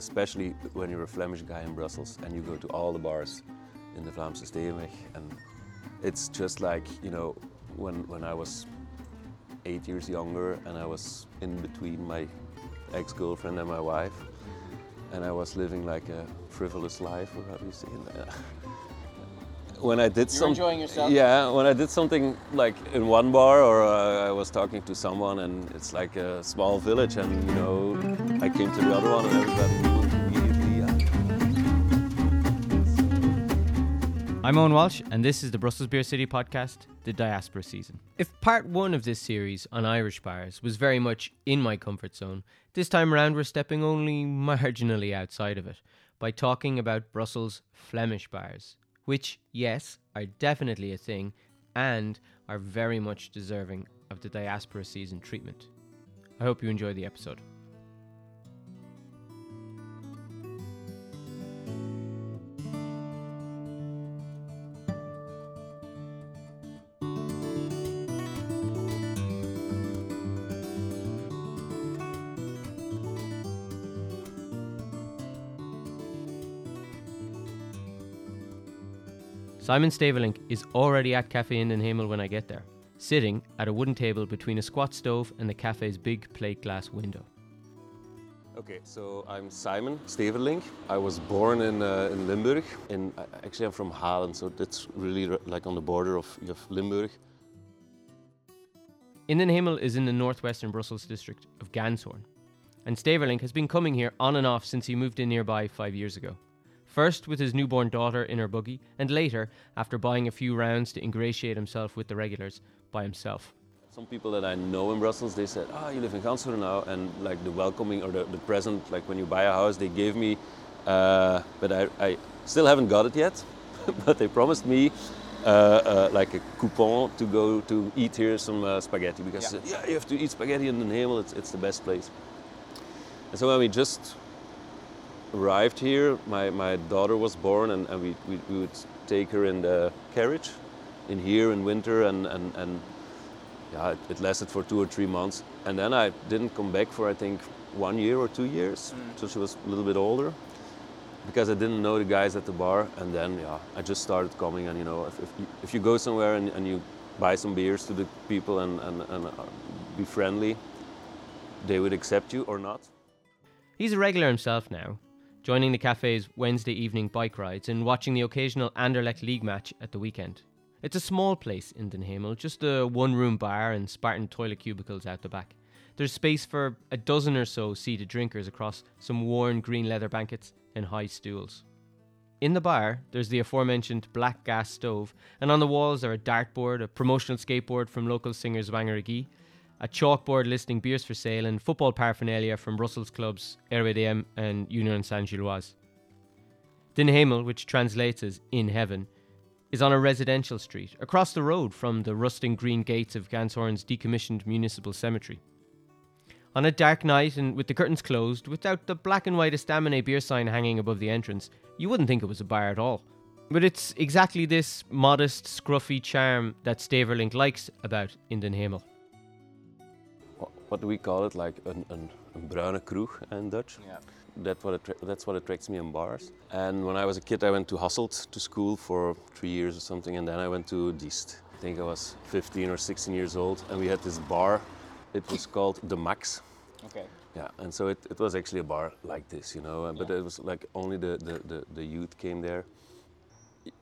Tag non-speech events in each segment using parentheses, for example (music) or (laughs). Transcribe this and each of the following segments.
especially when you're a Flemish guy in Brussels and you go to all the bars in the Vlaamse Steenweg, and it's just like you know when when I was eight years younger and I was in between my ex-girlfriend and my wife, and I was living like a frivolous life, or how do you say it? (laughs) when I did You're some, enjoying yourself? yeah, when I did something like in one bar, or uh, I was talking to someone, and it's like a small village, and you know, I came to the other one, and everybody I'm Eoghan Walsh, and this is the Brussels Beer City podcast, the Diaspora Season. If part one of this series on Irish bars was very much in my comfort zone, this time around we're stepping only marginally outside of it by talking about Brussels Flemish bars, which, yes, are definitely a thing and are very much deserving of the Diaspora Season treatment. I hope you enjoy the episode. Simon Stavelink is already at Cafe in den Hemel when I get there, sitting at a wooden table between a squat stove and the cafe's big plate glass window. Okay, so I'm Simon Steverlink. I was born in, uh, in Limburg. In, uh, actually, I'm from Halen, so that's really like on the border of, of Limburg. In den Hemel is in the northwestern Brussels district of Ganshoren, and Staverlink has been coming here on and off since he moved in nearby five years ago. First with his newborn daughter in her buggy, and later, after buying a few rounds to ingratiate himself with the regulars, by himself. Some people that I know in Brussels, they said, "Ah, you live in Ganshoren now," and like the welcoming or the, the present, like when you buy a house, they gave me, uh, but I, I still haven't got it yet. (laughs) but they promised me uh, uh, like a coupon to go to eat here some uh, spaghetti because Yeah. yeah. yeah, you have to eat spaghetti in Den Hemel. It's it's the best place. And so when we just arrived here, my, my daughter was born, and, and we, we, we would take her in the carriage in here in winter, and, and, and yeah, it, it lasted for two or three months. And then I didn't come back for, I think, one year or two years, so she was a little bit older, because I didn't know the guys at the bar. And then, yeah, I just started coming, and you know, if, if, you, if you go somewhere and, and you buy some beers to the people and, and, and uh, be friendly, they would accept you or not. He's a regular himself now, joining the cafe's Wednesday evening bike rides and watching the occasional Anderlecht League match at the weekend. It's a small place in Den Hemel, just a one room bar and Spartan toilet cubicles out the back. There's space for a dozen or so seated drinkers across some worn green leather blankets and high stools. In the bar, there's the aforementioned black gas stove, and on the walls are a dartboard, a promotional skateboard from local singer Zwanger a chalkboard listing beers for sale, and football paraphernalia from Brussels clubs RWDM and Union Saint Gilloise. Den Hemel, which translates as in heaven, is on a residential street across the road from the rusting green gates of Ganshoren's decommissioned municipal cemetery. On a dark night and with the curtains closed, without the black and white Estaminet beer sign hanging above the entrance, you wouldn't think it was a bar at all. But it's exactly this modest, scruffy charm that Staverlink likes about In den Hemel. Wha- What do we call it? Like een, een, een bruine kroeg in Dutch. Yeah. That what that's what attracts me in bars. And when I was a kid, I went to Hasselt to school for three years or something, and then I went to Diest. I think I was 15 or 16 years old, and we had this bar. It was called the Max. Okay. Yeah, and so it, it was actually a bar like this, you know, but Yeah. it was like only the, the, the, the youth came there.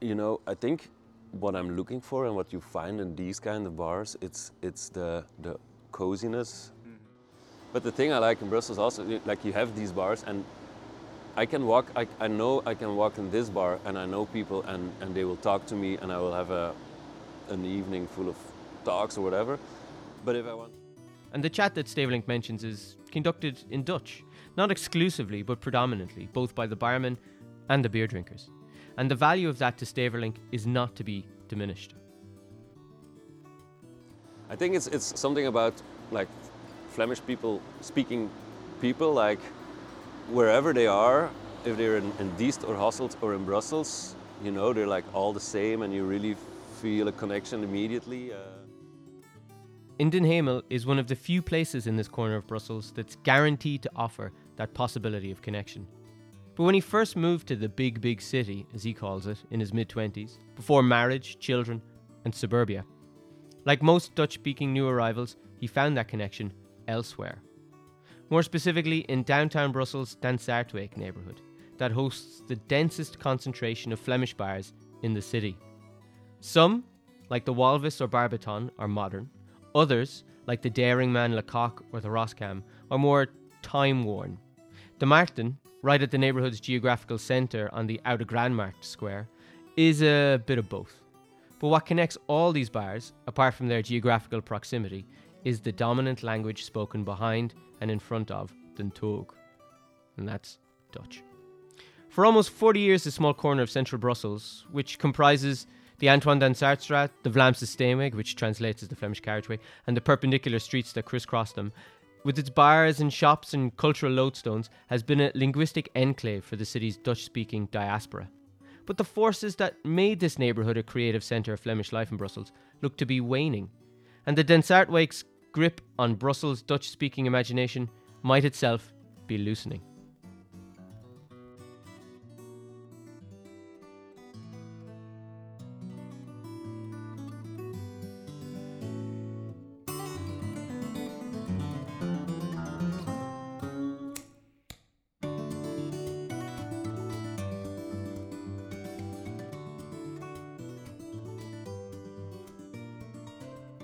You know, I think what I'm looking for and what you find in these kind of bars, it's, it's the, the coziness. But the thing I like in Brussels also, like you have these bars and I can walk, I, I know I can walk in this bar and I know people and, and they will talk to me and I will have a, an evening full of talks or whatever. But if I want And the chat that Stavelink mentions is conducted in Dutch, not exclusively but predominantly, both by the barman and the beer drinkers. And the value of that to Stavelink is not to be diminished. I think it's it's something about like Flemish people speaking people like wherever they are, if they're in, in Diest or Hasselt or in Brussels, you know, they're like all the same and you really feel a connection immediately. Uh, In den Hemel is one of the few places in this corner of Brussels that's guaranteed to offer that possibility of connection. But when he first moved to the big, big city, as he calls it, in his mid 20s, before marriage, children, and suburbia, like most Dutch speaking new arrivals, he found that connection elsewhere. More specifically, in downtown Brussels' Dansaertwijk neighbourhood, that hosts the densest concentration of Flemish bars in the city. Some, like the Walvis or Barbeton, are modern. Others, like the Daring Man Le Coq or the Roskam, are more time worn. The Markten, right at the neighbourhood's geographical centre on the Oude Graanmarkt Square, is a bit of both. But what connects all these bars, apart from their geographical proximity, is the dominant language spoken behind and in front of Den. And that's Dutch. For almost 40 years, the small corner of central Brussels, which comprises the Antoine Dansaertstraat, the Vlaamse Steenweg, which translates as the Flemish carriageway, and the perpendicular streets that crisscross them, with its bars and shops and cultural lodestones, has been a linguistic enclave for the city's Dutch speaking diaspora. But the forces that made this neighbourhood a creative centre of Flemish life in Brussels look to be waning, and the Dansaertwijk's grip on Brussels' Dutch speaking imagination might itself be loosening.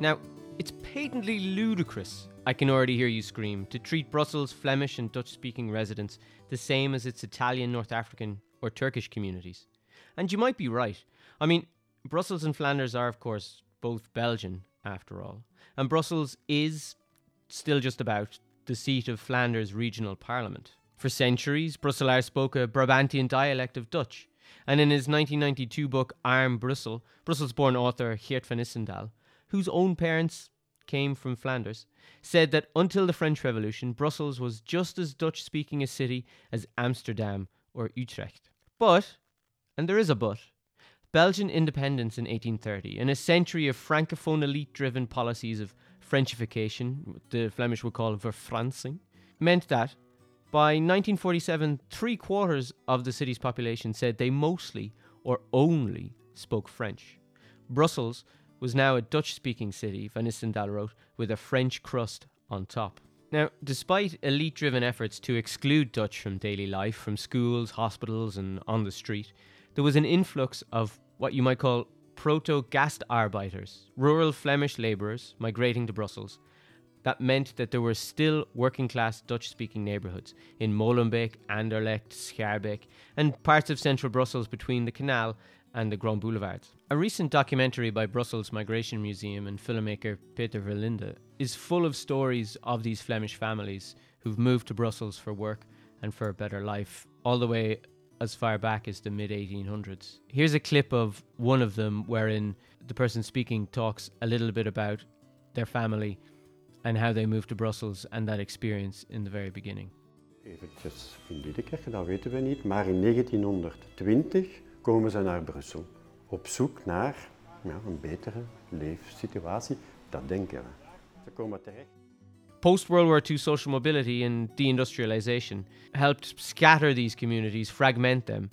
Now, patently ludicrous, I can already hear you scream, to treat Brussels' Flemish and Dutch speaking residents the same as its Italian, North African, or Turkish communities. And you might be right. I mean, Brussels and Flanders are, of course, both Belgian, after all. And Brussels is still just about the seat of Flanders Regional Parliament. For centuries, Brusselaar spoke a Brabantian dialect of Dutch. And in his 1992 book Arm Brussel, Brussels born author Geert van Istendael whose own parents came from Flanders, said that until the French Revolution, Brussels was just as Dutch speaking a city as Amsterdam or Utrecht. But, and there is a but, Belgian independence in 1830 and a century of francophone elite driven policies of Frenchification, the Flemish would call verfransing, meant that by 1947, three quarters of the city's population said they mostly or only spoke French. Brussels was now a Dutch speaking city, Van Istendael wrote, with a French crust on top. Now, despite elite driven efforts to exclude Dutch from daily life, from schools, hospitals, and on the street, there was an influx of what you might call proto gastarbeiters, rural Flemish labourers migrating to Brussels. That meant that there were still working class Dutch speaking neighbourhoods in Molenbeek, Anderlecht, Schaerbeek, and parts of central Brussels between the canal and the Grand Boulevards. A recent documentary by Brussels Migration Museum and filmmaker Peter Verlinde is full of stories of these Flemish families who've moved to Brussels for work and for a better life, all the way as far back as the mid 1800s. Here's a clip of one of them wherein the person speaking talks a little bit about their family and how they moved to Brussels and that experience in the very beginning. Eventjes in Liedekerke, dat weten we niet, maar in 1920 komen ze naar Brussel. Op zoek naar ja, een betere leefsituatie, dat denken we. Ze komen terecht. Post World War II social mobility and deindustrialization helped scatter these communities, fragment them,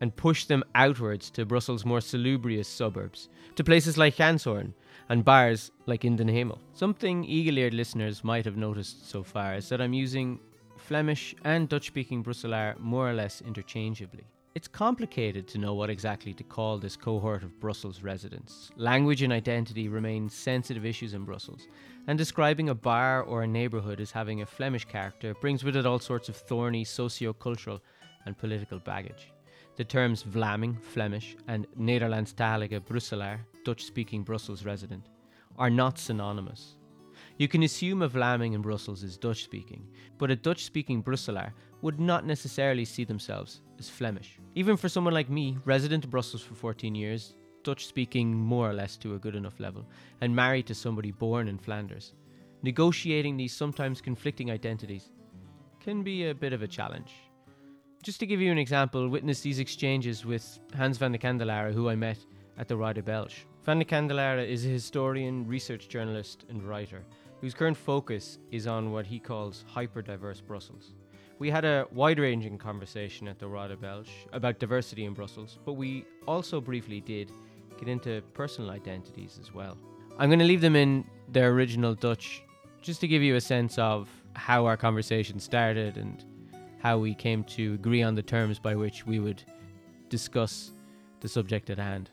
and push them outwards to Brussels' more salubrious suburbs, to places like Ganshoren and bars like Indenhemel. Something eagle eared listeners might have noticed so far is that I'm using Flemish and Dutch speaking Brusselaar more or less interchangeably. It's complicated to know what exactly to call this cohort of Brussels residents. Language and identity remain sensitive issues in Brussels, and describing a bar or a neighbourhood as having a Flemish character brings with it all sorts of thorny socio-cultural and political baggage. The terms Vlaming, Flemish, and Nederlandstalige Brusselaar, Dutch-speaking Brussels resident, are not synonymous. You can assume a Vlaming in Brussels is Dutch speaking, but a Dutch speaking Brusselaar would not necessarily see themselves as Flemish. Even for someone like me, resident in Brussels for 14 years, Dutch speaking more or less to a good enough level, and married to somebody born in Flanders, negotiating these sometimes conflicting identities can be a bit of a challenge. Just to give you an example, witness these exchanges with Hans Vandecandelaere, who I met at the Rode Belge. Vandecandelaere is a historian, research journalist, and writer whose current focus is on what he calls hyper diverse Brussels We had a wide ranging conversation at the Rode Belge about diversity in Brussels, but we also briefly did get into personal identities as well. I'm going to leave them in their original Dutch just to give you a sense of how our conversation started and how we came to agree on the terms by which we would discuss the subject at hand.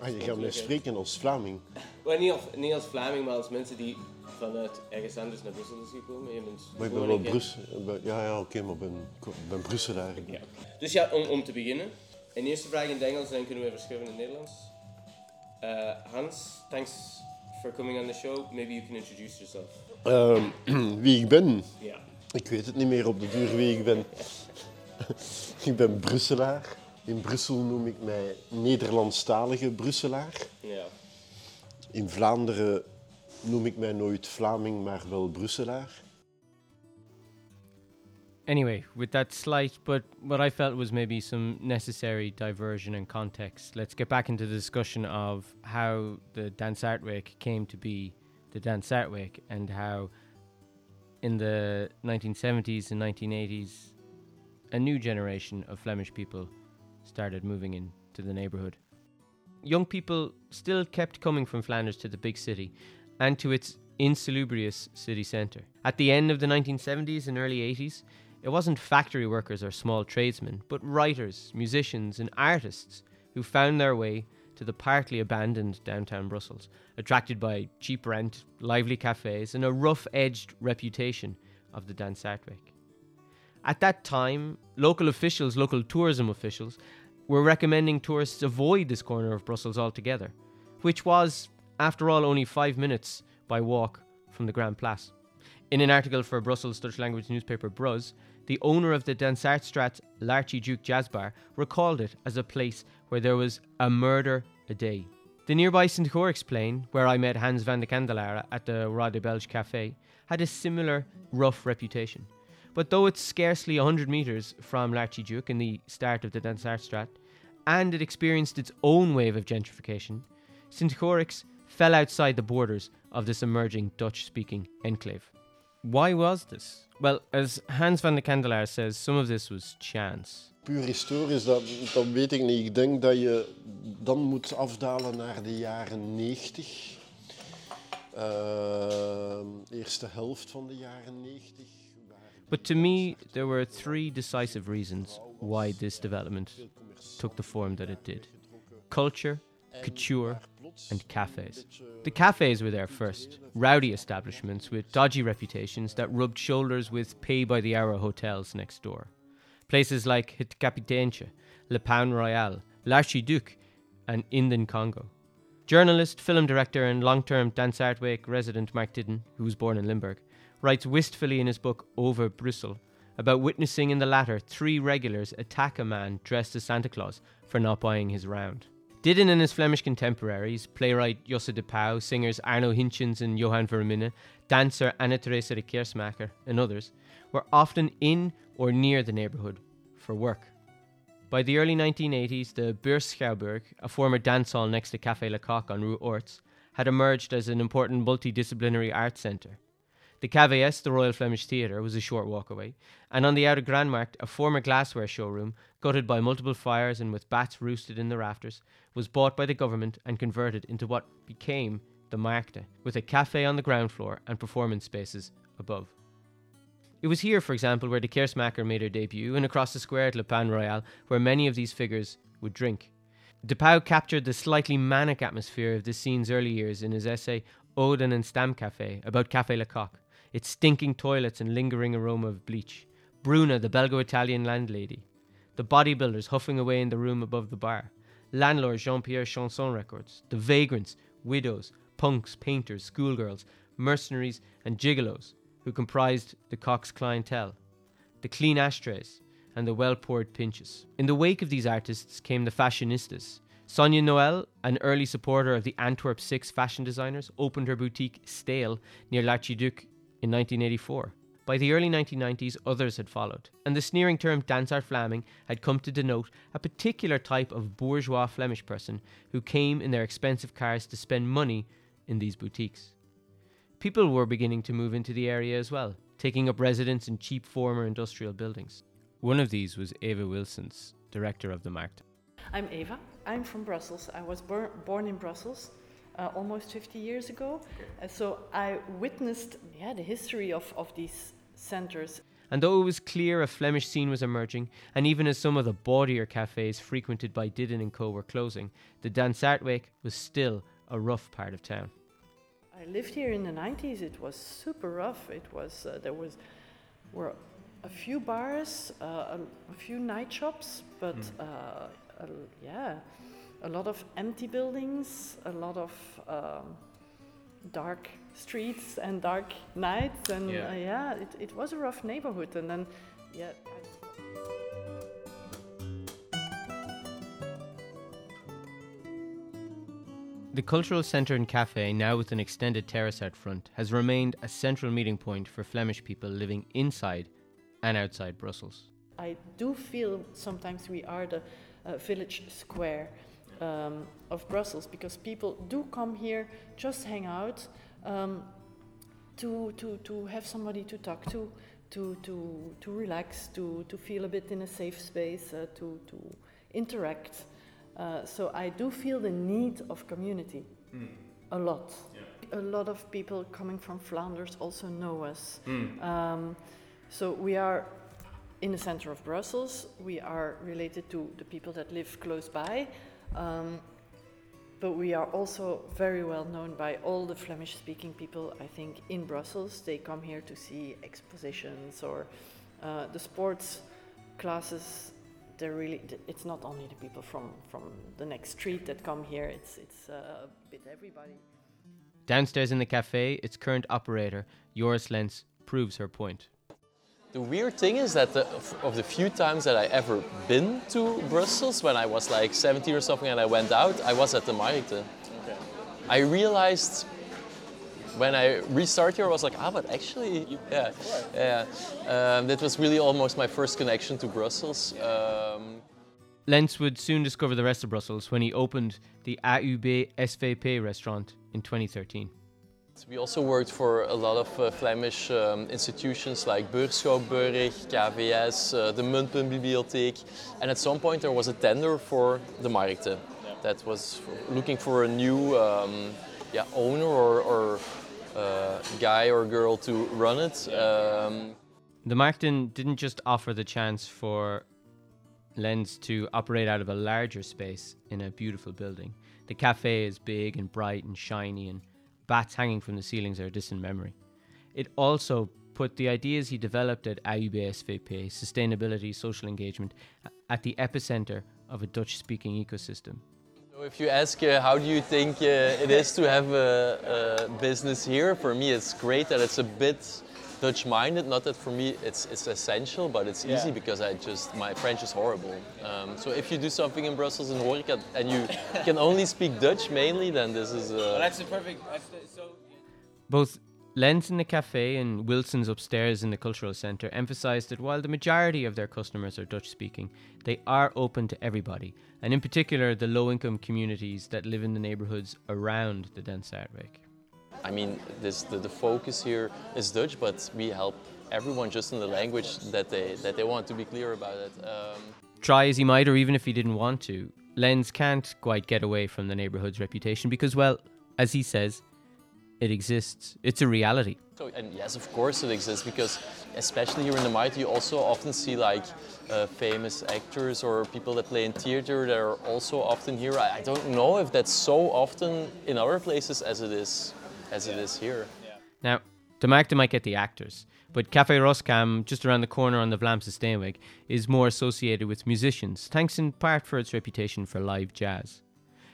Ah, je gaat mij spreken als Vlaming. Well, niet als, niet als Vlaming, maar als mensen die vanuit ergens anders naar Brussel is gekomen. Maar ik ben wel Brussel. Ja, ja, oké, maar ik ben, Brusselaar. Ja. Dus ja, om, om te beginnen. Een eerste vraag in het Engels en dan kunnen we verschuiven in het Nederlands. Uh, Hans, thanks for coming on the show. Maybe you can introduce yourself. Ehm, (clears throat) wie ik ben? Ja. Ik weet het niet meer op de duur wie ik ben. (laughs) ik ben Brusselaar. In Brussel noem ik mij Nederlandstalige Brusselaar. Ja. In Vlaanderen noem ik mij nooit Vlaming, maar wel Brusselaar. Anyway, with that slight, but what I felt was maybe some necessary diversion and context, let's get back into the discussion of how the Dansaertwijk came to be the Dansaertwijk and how in the 1970s and 1980s a new generation of Flemish people started moving into the neighbourhood. Young people still kept coming from Flanders to the big city and to its insalubrious city centre. At the end of the 1970s and early 80s, it wasn't factory workers or small tradesmen, but writers, musicians, and artists who found their way to the partly abandoned downtown Brussels, attracted by cheap rent, lively cafes, and a rough edged reputation of the Dansaertwijk. At that time, local officials, local tourism officials, were recommending tourists avoid this corner of Brussels altogether, which was, after all, only five minutes by walk from the Grand Place. In an article for Brussels Dutch language newspaper BRUZZ, the owner of the Dansaertstraat L'Archiduc Jazz Bar recalled it as a place where there was a murder a day. The nearby St. Goriks Plain, where I met Hans Vandecandelaere at the Rode Belge Cafe, had a similar rough reputation. But though it's scarcely 100 metres from L'Archiduc in the start of the Dansaertstraat, and it experienced its own wave of gentrification, St. Goriks fell outside the borders of this emerging Dutch speaking enclave. Why was this? Well, as Hans Vandecandelaere says, some of this was chance. Puur historisch, dat, dat weet ik niet. Ik denk dat je dan moet afdalen naar de jaren 90. Uh, eerste helft van de jaren 90. But to me, there were three decisive reasons why this development took the form that it did culture, couture, and cafes. The cafes were there first, rowdy establishments with dodgy reputations that rubbed shoulders with pay by the hour hotels next door. Places like Het Kapiteintje, Le Paon Royal, L'Archiduc, and Inden Congo. Journalist, film director, and long term Dansaertwijk resident Marc Didden, who was born in Limburg, writes wistfully in his book Over Brussels about witnessing in the latter three regulars attack a man dressed as Santa Claus for not buying his round. Didden and his Flemish contemporaries, playwright Josse de Pauw, singers Arno Hintjens and Johan Verminne, dancer Anne Teresa de Keersmaeker, and others, were often in or near the neighbourhood for work. By the early 1980s, the Beurs a former dance hall next to Café Le Coq on Rue Orts, had emerged as an important multidisciplinary arts centre. The KVS, the Royal Flemish Theatre, was a short walk away, and on the Oude Graanmarkt, a former glassware showroom, gutted by multiple fires and with bats roosted in the rafters, was bought by the government and converted into what became the Markte, with a cafe on the ground floor and performance spaces above. It was here, for example, where the Keersmaeker made her debut, and across the square at Le Paon Royal, where many of these figures would drink. De Pauw captured the slightly manic atmosphere of the scene's early years in his essay Oden and Stam Café about Café Le Coq, its stinking toilets and lingering aroma of bleach. Bruna, the Belgo Italian landlady. The bodybuilders huffing away in the room above the bar. Landlord Jean Pierre Chanson records. The vagrants, widows, punks, painters, schoolgirls, mercenaries, and gigolos who comprised the Coq's clientele. The clean ashtrays and the well poured pintjes. In the wake of these artists came the fashionistas. Sonia Noel, an early supporter of the Antwerp Six fashion designers, opened her boutique Stijl near L'Archiduc in 1984. By the early 1990s, others had followed, and the sneering term Dansaert Vlaming had come to denote a particular type of bourgeois Flemish person who came in their expensive cars to spend money in these boutiques. People were beginning to move into the area as well. taking up residence in cheap former industrial buildings. One of these was Eva Wilsons, director of the Markt. I'm Eva. I'm from Brussels. I was bor- born in Brussels uh, almost 50 years ago. Uh, so I witnessed yeah, the history of, of these centers. And though it was clear a Flemish scene was emerging, and even as some of the bawdier cafes frequented by Didden and Co. were closing, the Dansaertwijk was still a rough part of town. I lived here in the 90s. It was super rough. It was uh, there was were a few bars, uh, a, a, few night shops, but mm. a, yeah, a lot of empty buildings, a lot of um, dark streets and dark nights, and yeah, uh, yeah it, it was a rough neighborhood. And then, yeah. The cultural centre and cafe, now with an extended terrace out front, has remained a central meeting point for Flemish people living inside and outside Brussels. I do feel sometimes we are the uh, village square um, of Brussels because people do come here, just hang out, um, to, to, to have somebody to talk to, to, to, to relax, to, to feel a bit in a safe space, uh, to, to interact. Uh, so I do feel the need of community mm. a lot. Yeah. A lot of people coming from Flanders also know us. Mm. Um, so we are in the center of Brussels. We are related to the people that live close by. Um, but we are also very well known by all the Flemish speaking people, I think, in Brussels. They come here to see expositions or uh, the sports classes. They're really it's not only the people from from the next street that come here it's it's uh, a bit everybody. Downstairs in the cafe its current operator Joris Lens proves her point the weird thing is that the, of the few times that I ever been to Brussels, when I was like 17 or something and I went out, I was at the Markt. Okay. I realized when I restarted here, I was like, ah, but actually, yeah, yeah. Um, that was really almost my first connection to Brussels. Um, Lens would soon discover the rest of Brussels when he opened the AUB SVP restaurant in 2013. We also worked for a lot of uh, Flemish um, institutions like Beurs-Schouwburg, KVS, uh, the Muntpuntbibliotheek, and at some point there was a tender for the Markte yeah. that was looking for a new um, yeah, owner or, or uh, guy or girl to run it. Um, the Markten didn't just offer the chance for Lens to operate out of a larger space in a beautiful building. The cafe is big and bright and shiny, and bats hanging from the ceilings are a distant memory. It also put the ideas he developed at AUB-SVP, sustainability, social engagement, at the epicenter of a Dutch speaking ecosystem. So if you ask uh, how do you think uh, it is to have a, a, business here, for me it's great that it's a bit Dutch-minded. Not that for me it's, it's essential, but it's easy yeah. because I just my French is horrible. Um, so if you do something in Brussels in Horeca and you can only speak Dutch mainly, then this is. Uh, well, that's the perfect. That's the, so. Both Lens in the cafe and Wilson's upstairs in the cultural centre emphasised that while the majority of their customers are Dutch speaking, they are open to everybody, and in particular the low income communities that live in the neighbourhoods around the Dansaertwijk. I mean, this, the, the focus here is Dutch, but we help everyone just in the language that they, that they want to be clear about it. Um, Try as he might, or even if he didn't want to, Lens can't quite get away from the neighborhood's reputation because, well, as he says, it exists. It's a reality. So, and yes, of course it exists because, especially here in the Markt, you also often see like uh, famous actors or people that play in theater that are also often here. I, I, don't know if that's so often in other places as it is as yeah. it is here. Yeah. Now, De Markte might get the actors, but Café Roskam, just around the corner on the Vlaamse Steenweg, is more associated with musicians, thanks in part for its reputation for live jazz.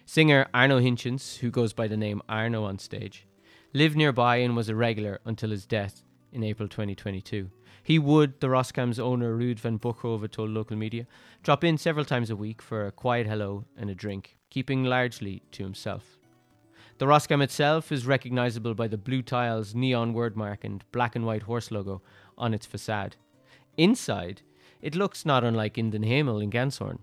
Singer Arno Hintjens, who goes by the name Arno on stage, lived nearby and was a regular until his death in April 2022. He would, the Roskam's owner Ruud van Bochove told local media, drop in several times a week for a quiet hello and a drink, keeping largely to himself. The Roskam itself is recognisable by the blue tiles, neon wordmark, and black and white horse logo on its facade. Inside, it looks not unlike in Den in Ganshoren,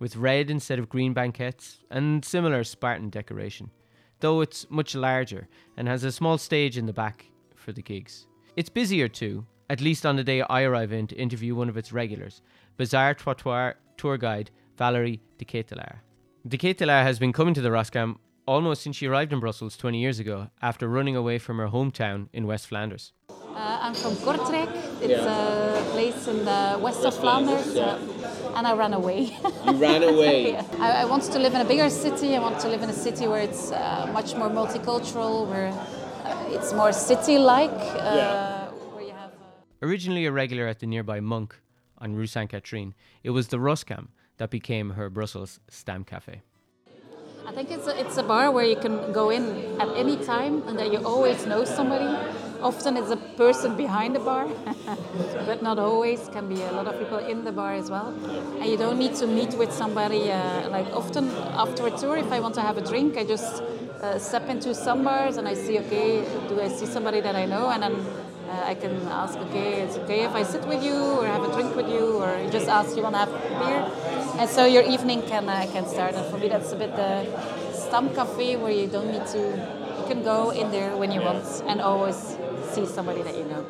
with red instead of green banquettes and similar Spartan decoration though it's much larger and has a small stage in the back for the gigs. It's busier too, at least on the day I arrive in to interview one of its regulars, Bizarre Trottoir tour guide Valerie de Ketelaar. De Ketelaar has been coming to the Roskam almost since she arrived in Brussels 20 years ago after running away from her hometown in West Flanders. Uh, I'm from Kortrijk. It's a place in the west of Flanders, uh, and I ran away. You (laughs) ran away. (laughs) Yeah. I, I want to live in a bigger city. I want to live in a city where it's uh, much more multicultural, where uh, it's more city-like. Uh, Where have. Uh, Originally a regular at the nearby Monk on Rue Saint Catherine, it was the Roskam that became her Brussels Stam Cafe. I think it's a, it's a bar where you can go in at any time and that you always know somebody. Often it's a person behind the bar, (laughs) but not always. Can be a lot of people in the bar as well. And you don't need to meet with somebody. Uh, like often after a tour, if I want to have a drink, I just uh, step into some bars and I see, okay, do I see somebody that I know? And then uh, I can ask, okay, it's okay if I sit with you or have a drink with you, or just ask, you want to have beer? And so your evening can uh, can start. And for me, that's a bit the Stam Cafe where you don't need to, you can go in there when you want and always see somebody that you know.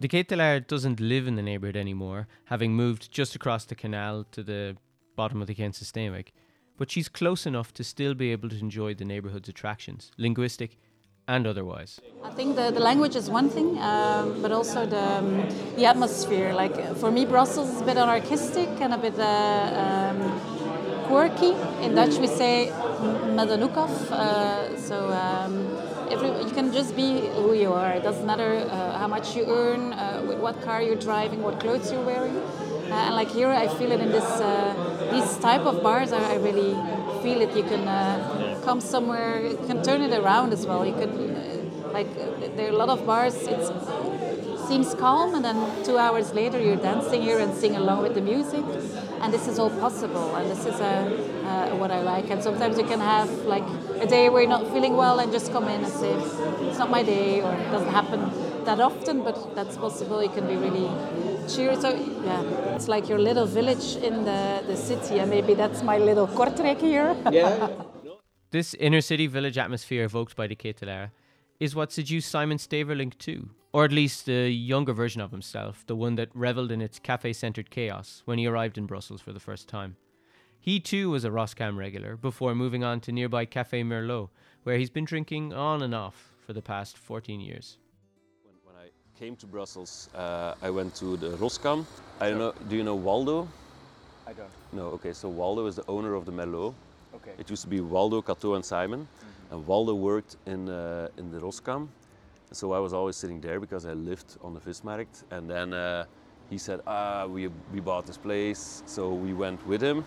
De Ketelaar doesn't live in the neighbourhood anymore, having moved just across the canal to the bottom of the Gentse Steenweg. But she's close enough to still be able to enjoy the neighborhood's attractions, linguistic and otherwise. I think the, the language is one thing, um, but also the, um, the atmosphere. Like for me, Brussels is a bit anarchistic and a bit uh, um, quirky. In Dutch, we say Madanukov. Uh, so um, every, you can just be who you are. It doesn't matter uh, how much you earn, uh, with what car you're driving, what clothes you're wearing. Uh, and like here, I feel it in this uh, these type of bars. I, I really feel it. You can uh, come somewhere, you can turn it around as well. You can uh, like uh, there are a lot of bars. it seems calm, and then two hours later you're dancing here and sing along with the music. And this is all possible, and this is uh, uh, what I like. And sometimes you can have like a day where you're not feeling well and just come in and say, "It's not my day," or it doesn't happen that often, but that's possible. You can be really cheery. So yeah, it's like your little village in the, the city, and maybe that's my little Kortrijk here. (laughs) Yeah. This inner city village atmosphere evoked by the Ketelaar is what seduced Simon Staverlink too, or at least the younger version of himself, the one that revelled in its cafe centred chaos when he arrived in Brussels for the first time. He too was a Roskam regular before moving on to nearby Café Merlot, where he's been drinking on and off for the past 14 years. When, when I came to Brussels, uh, I went to the Roskam. I don't know. Do you know Waldo? I don't. No. Okay. So Waldo is the owner of the Merlot. Okay. It used to be Waldo, Cato, and Simon, and Waldo worked in uh, in the Roskam. So I was always sitting there because I lived on the Vismarkt. And then uh, he said, "Ah, we we bought this place." So we went with him,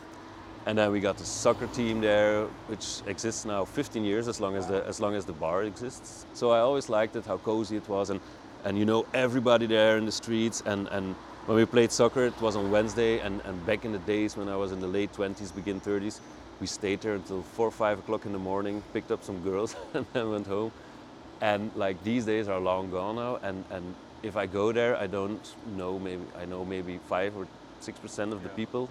and then we got the soccer team there, which exists now 15 years, as long as the as long as the bar exists. So I always liked it, how cozy it was, and and you know everybody there in the streets. And and when we played soccer, it was on Wednesday, and and back in the days when I was in the late 20s, begin 30s, we stayed there until four or five o'clock in the morning, picked up some girls, (laughs) and then went home. And like these days are long gone now, and and if I go there, I don't know maybe I know maybe five or six percent of the people,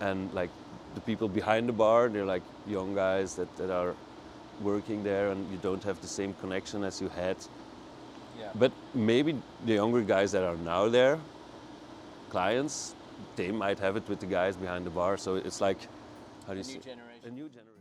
and like the people behind the bar, they're like young guys that, that are working there, and you don't have the same connection as you had. Yeah. But maybe the younger guys that are now there, clients, they might have it with the guys behind the bar. So it's like, how do you say? A new generation.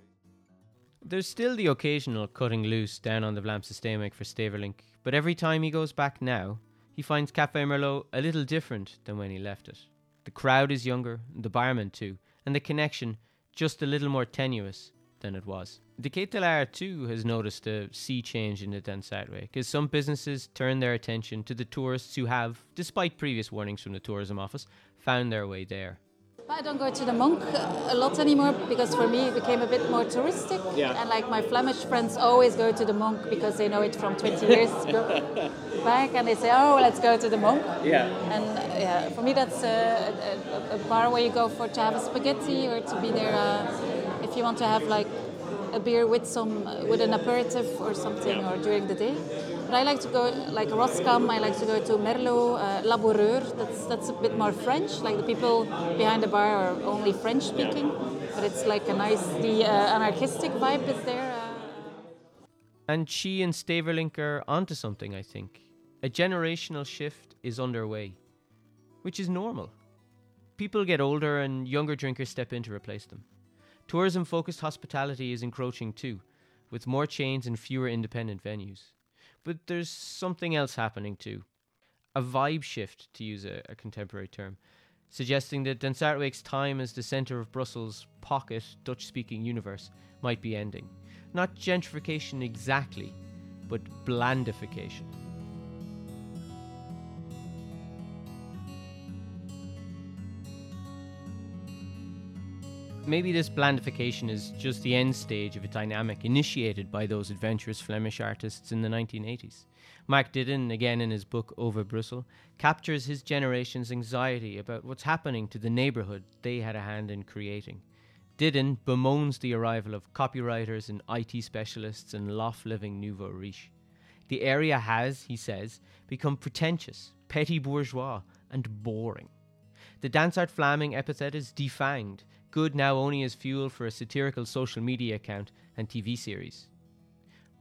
There's still the occasional cutting loose down on the Vlaamse Steenweg for Staverlink, but every time he goes back now, he finds Café Merlot a little different than when he left it. The crowd is younger, the barman too, and the connection just a little more tenuous than it was. De Ketelaar too has noticed a sea change in the Den Zuidweg, as some businesses turn their attention to the tourists who have, despite previous warnings from the tourism office, found their way there. I don't go to the monk a lot anymore because for me it became a bit more touristic. Yeah. And like my Flemish friends always go to the monk because they know it from 20 years ago (laughs) back and they say, oh, let's go to the monk. Yeah. And uh, yeah, for me that's a, a, a bar where you go for to have a spaghetti or to be there uh, if you want to have like a beer with some with an aperitif or something or during the day. But I like to go like Roskam. I like to go to Merlot, uh, Laboureur. That's that's a bit more French. Like the people behind the bar are only French speaking, but it's like a nice the uh, anarchistic vibe is there. Uh, And she and Staverlink are onto something, I think. a generational shift is underway, which is normal. People get older and younger drinkers step in to replace them. Tourism focused hospitality is encroaching too, with more chains and fewer independent venues. But there's something else happening too a vibe shift, to use a, a contemporary term, suggesting that Dansaertwijk's time as the centre of Brussels' pocket Dutch speaking universe might be ending. Not gentrification exactly, but blandification. Maybe this blandification is just the end stage of a dynamic initiated by those adventurous Flemish artists in the 1980s. Marc Didden, again in his book Over Brussels, captures his generation's anxiety about what's happening to the neighbourhood they had a hand in creating. Didden bemoans the arrival of copywriters and IT specialists and loft living nouveau riche. The area has, he says, become pretentious, petty bourgeois, and boring. The Dansaert Vlaming epithet is defanged, good now only as fuel for a satirical social media account and TV series.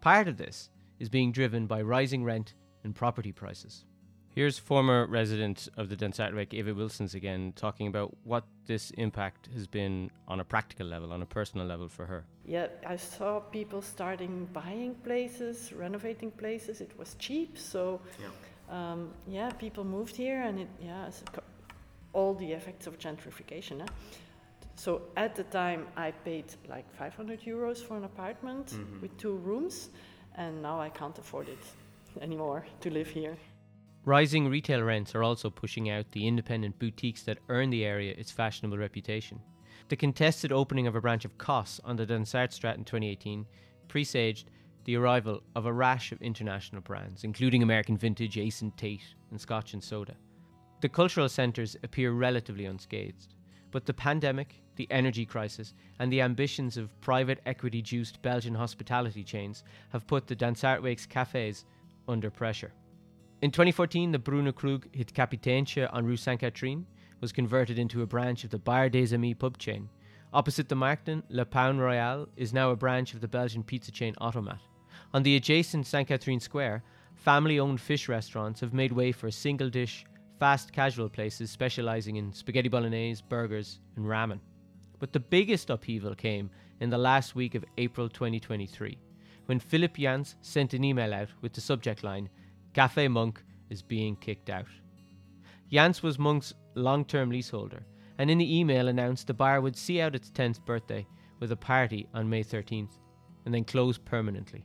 Part of this is being driven by rising rent and property prices. Here's former resident of the Dansaertwijk, Eva Wilsons, again, talking about what this impact has been on a practical level, on a personal level for her. Yeah, I saw people starting buying places, renovating places. It was cheap, so yeah, um, yeah people moved here, and it yeah, all the effects of gentrification. Eh? So at the time, I paid like 500 euros for an apartment mm-hmm. with two rooms, and now I can't afford it anymore to live here. Rising retail rents are also pushing out the independent boutiques that earn the area its fashionable reputation. The contested opening of a branch of COS on the Dansaertstraat in 2018 presaged the arrival of a rash of international brands, including American Vintage, Ace and Tate, and Scotch and Soda. The cultural centres appear relatively unscathed, but the pandemic, the energy crisis, and the ambitions of private equity juiced Belgian hospitality chains have put the Dansaertwijk's cafes under pressure. In 2014, the bruine kroeg Het Kapiteintje on Rue Saint Catherine was converted into a branch of the Bar des Amis pub chain. Opposite the Markten, Le Paon Royal is now a branch of the Belgian pizza chain Otomat. On the adjacent Saint Catherine Square, family owned fish restaurants have made way for a single dish, fast casual places specializing in spaghetti bolognese, burgers, and ramen. But the biggest upheaval came in the last week of April 2023, when Philip Jans sent an email out with the subject line Café Monk is being kicked out. Jans was Monk's long term leaseholder, and in the email announced the bar would see out its 10th birthday with a party on May 13th, and then close permanently.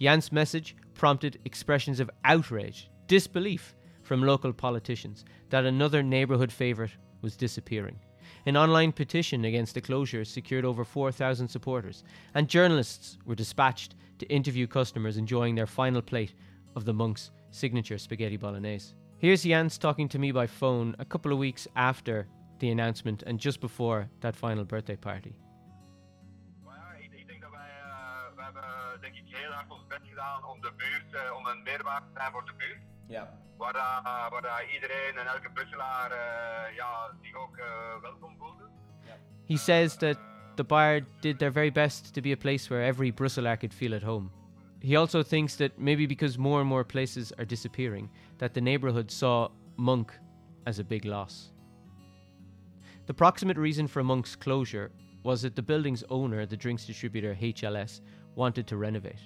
Jans' message prompted expressions of outrage, disbelief from local politicians that another neighbourhood favourite was disappearing. An online petition against the closure secured over 4,000 supporters, and journalists were dispatched to interview customers enjoying their final plate of the monk's signature spaghetti bolognese. Here's Jans talking to me by phone a couple of weeks after the announcement and just before that final birthday party. gedaan om de buurt, om een meerwaarde te zijn voor de buurt. Ja. Waar, uh, waar uh, iedereen en elke Brusselaar uh, ja, zich ook welkom voelde. He says that the bar did their very best to be a place where every Brusselaar could feel at home. He also thinks that maybe because more and more places are disappearing, that the neighbourhood saw Monk as a big loss. The proximate reason for Monk's closure was that the building's owner, the drinks distributor HLS, wanted to renovate.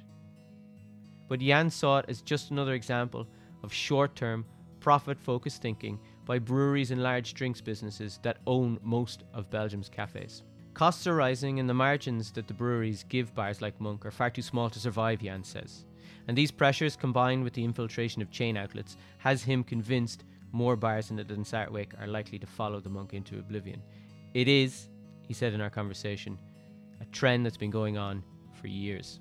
But Jan saw it as just another example of short term, profit focused thinking by breweries and large drinks businesses that own most of Belgium's cafes. Costs are rising, and the margins that the breweries give bars like Monk are far too small to survive, Jan says. And these pressures, combined with the infiltration of chain outlets, has him convinced more bars in the Dansaertwijk are likely to follow the Monk into oblivion. It is, he said in our conversation, a trend that's been going on for years.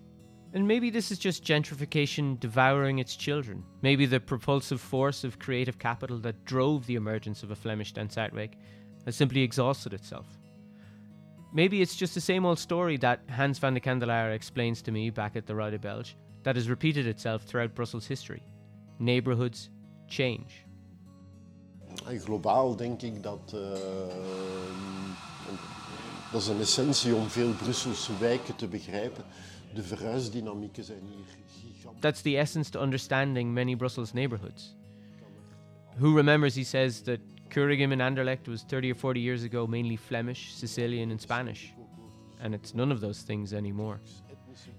And maybe this is just gentrification devouring its children. Maybe the propulsive force of creative capital that drove the emergence of a Flemish Dansaertwijk has simply exhausted itself. Maybe it's just the same old story that Hans Vandecandelaere explains to me back at the Rode Belge that has repeated itself throughout Brussels history. Neighborhoods change. Globaal denk ik dat uh, dat is een essentie om veel Brusselse wijken te begrijpen. That's the essence to understanding many Brussels neighbourhoods. Who remembers, he says, that Kuregem in Anderlecht was 30 or 40 years ago mainly Flemish, Sicilian, and Spanish. And it's none of those things anymore.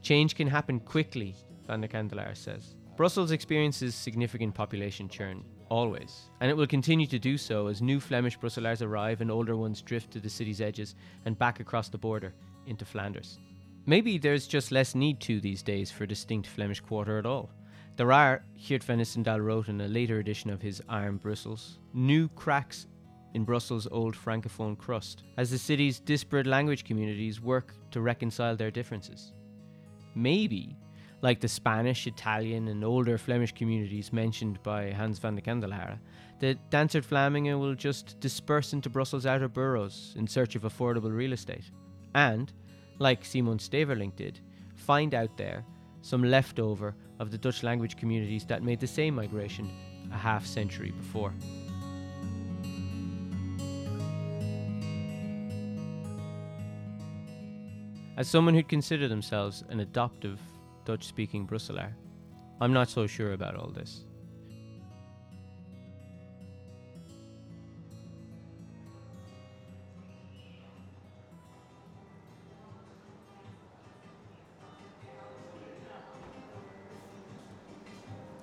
Change can happen quickly, Vandecandelaere says. Brussels experiences significant population churn, always, and it will continue to do so as new Flemish Brusselaars arrive and older ones drift to the city's edges and back across the border into Flanders. Maybe there's just less need to these days for a distinct Flemish quarter at all. There are, Geert van Istendael wrote in a later edition of his Iron Brussels, new cracks in Brussels' old francophone crust, as the city's disparate language communities work to reconcile their differences. Maybe, like the Spanish, Italian, and older Flemish communities mentioned by Hans Vandecandelaere, the Dansaert Vlamingen will just disperse into Brussels' outer boroughs in search of affordable real estate. And, like Simon Steverlink did, find out there some leftover of the Dutch language communities that made the same migration a half century before. As someone who'd consider themselves an adoptive Dutch speaking Brusselaar, I'm not so sure about all this.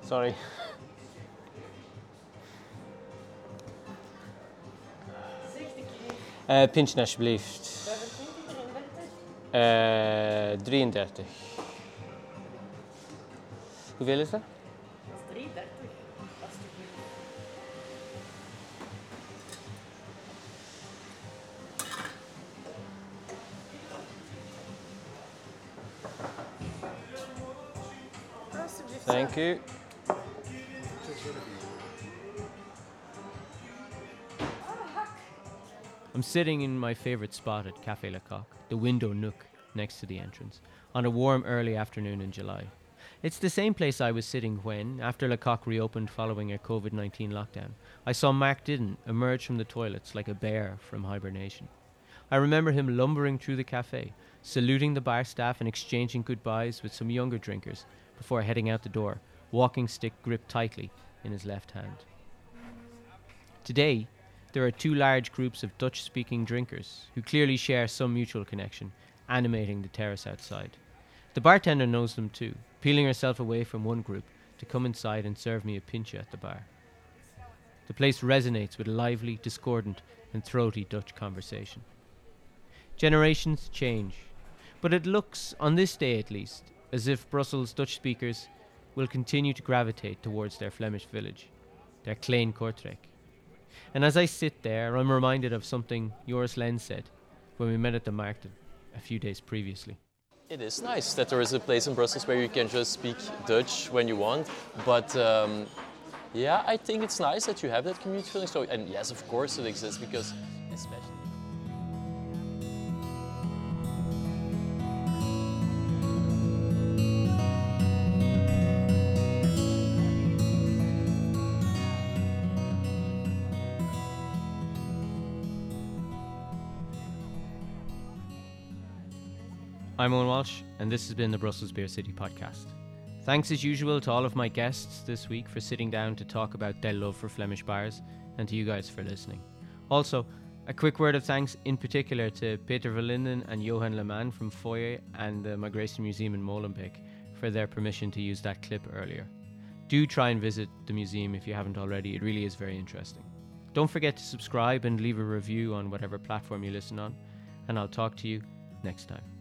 Sorry. Uh, pintje alsjeblieft. Uh, 33. Hoeveel is dat? Dat is 3,30. Alsjeblieft. Alsjeblieft. Thank you. I'm sitting in my favourite spot at Café Le Coq, the window nook next to the entrance, on a warm early afternoon in July. It's the same place I was sitting when, after Le Coq reopened following a COVID 19 lockdown, I saw Marc Didden emerge from the toilets like a bear from hibernation. I remember him lumbering through the cafe, saluting the bar staff and exchanging goodbyes with some younger drinkers before heading out the door, walking stick gripped tightly in his left hand. Today, there are two large groups of Dutch speaking drinkers who clearly share some mutual connection, animating the terrace outside. The bartender knows them too, peeling herself away from one group to come inside and serve me a pintje at the bar. The place resonates with lively, discordant, and throaty Dutch conversation. Generations change, but it looks, on this day at least, as if Brussels Dutch speakers will continue to gravitate towards their Flemish village, their Klein Kortrijk. And as I sit there, I'm reminded of something Joris Len said when we met at the market a few days previously. It is nice that there is a place in Brussels where you can just speak Dutch when you want, but um, yeah, I think it's nice that you have that community feeling. So, and yes, of course it exists because especially. I'm Eoghan Walsh, and this has been the Brussels Beer City podcast. Thanks as usual to all of my guests this week for sitting down to talk about their love for Flemish bars, and to you guys for listening. Also, a quick word of thanks in particular to Peter Verlinden and Johan Leman from Foyer and the Migration Museum in Molenbeek for their permission to use that clip earlier. Do try and visit the museum if you haven't already, it really is very interesting. Don't forget to subscribe and leave a review on whatever platform you listen on, and I'll talk to you next time.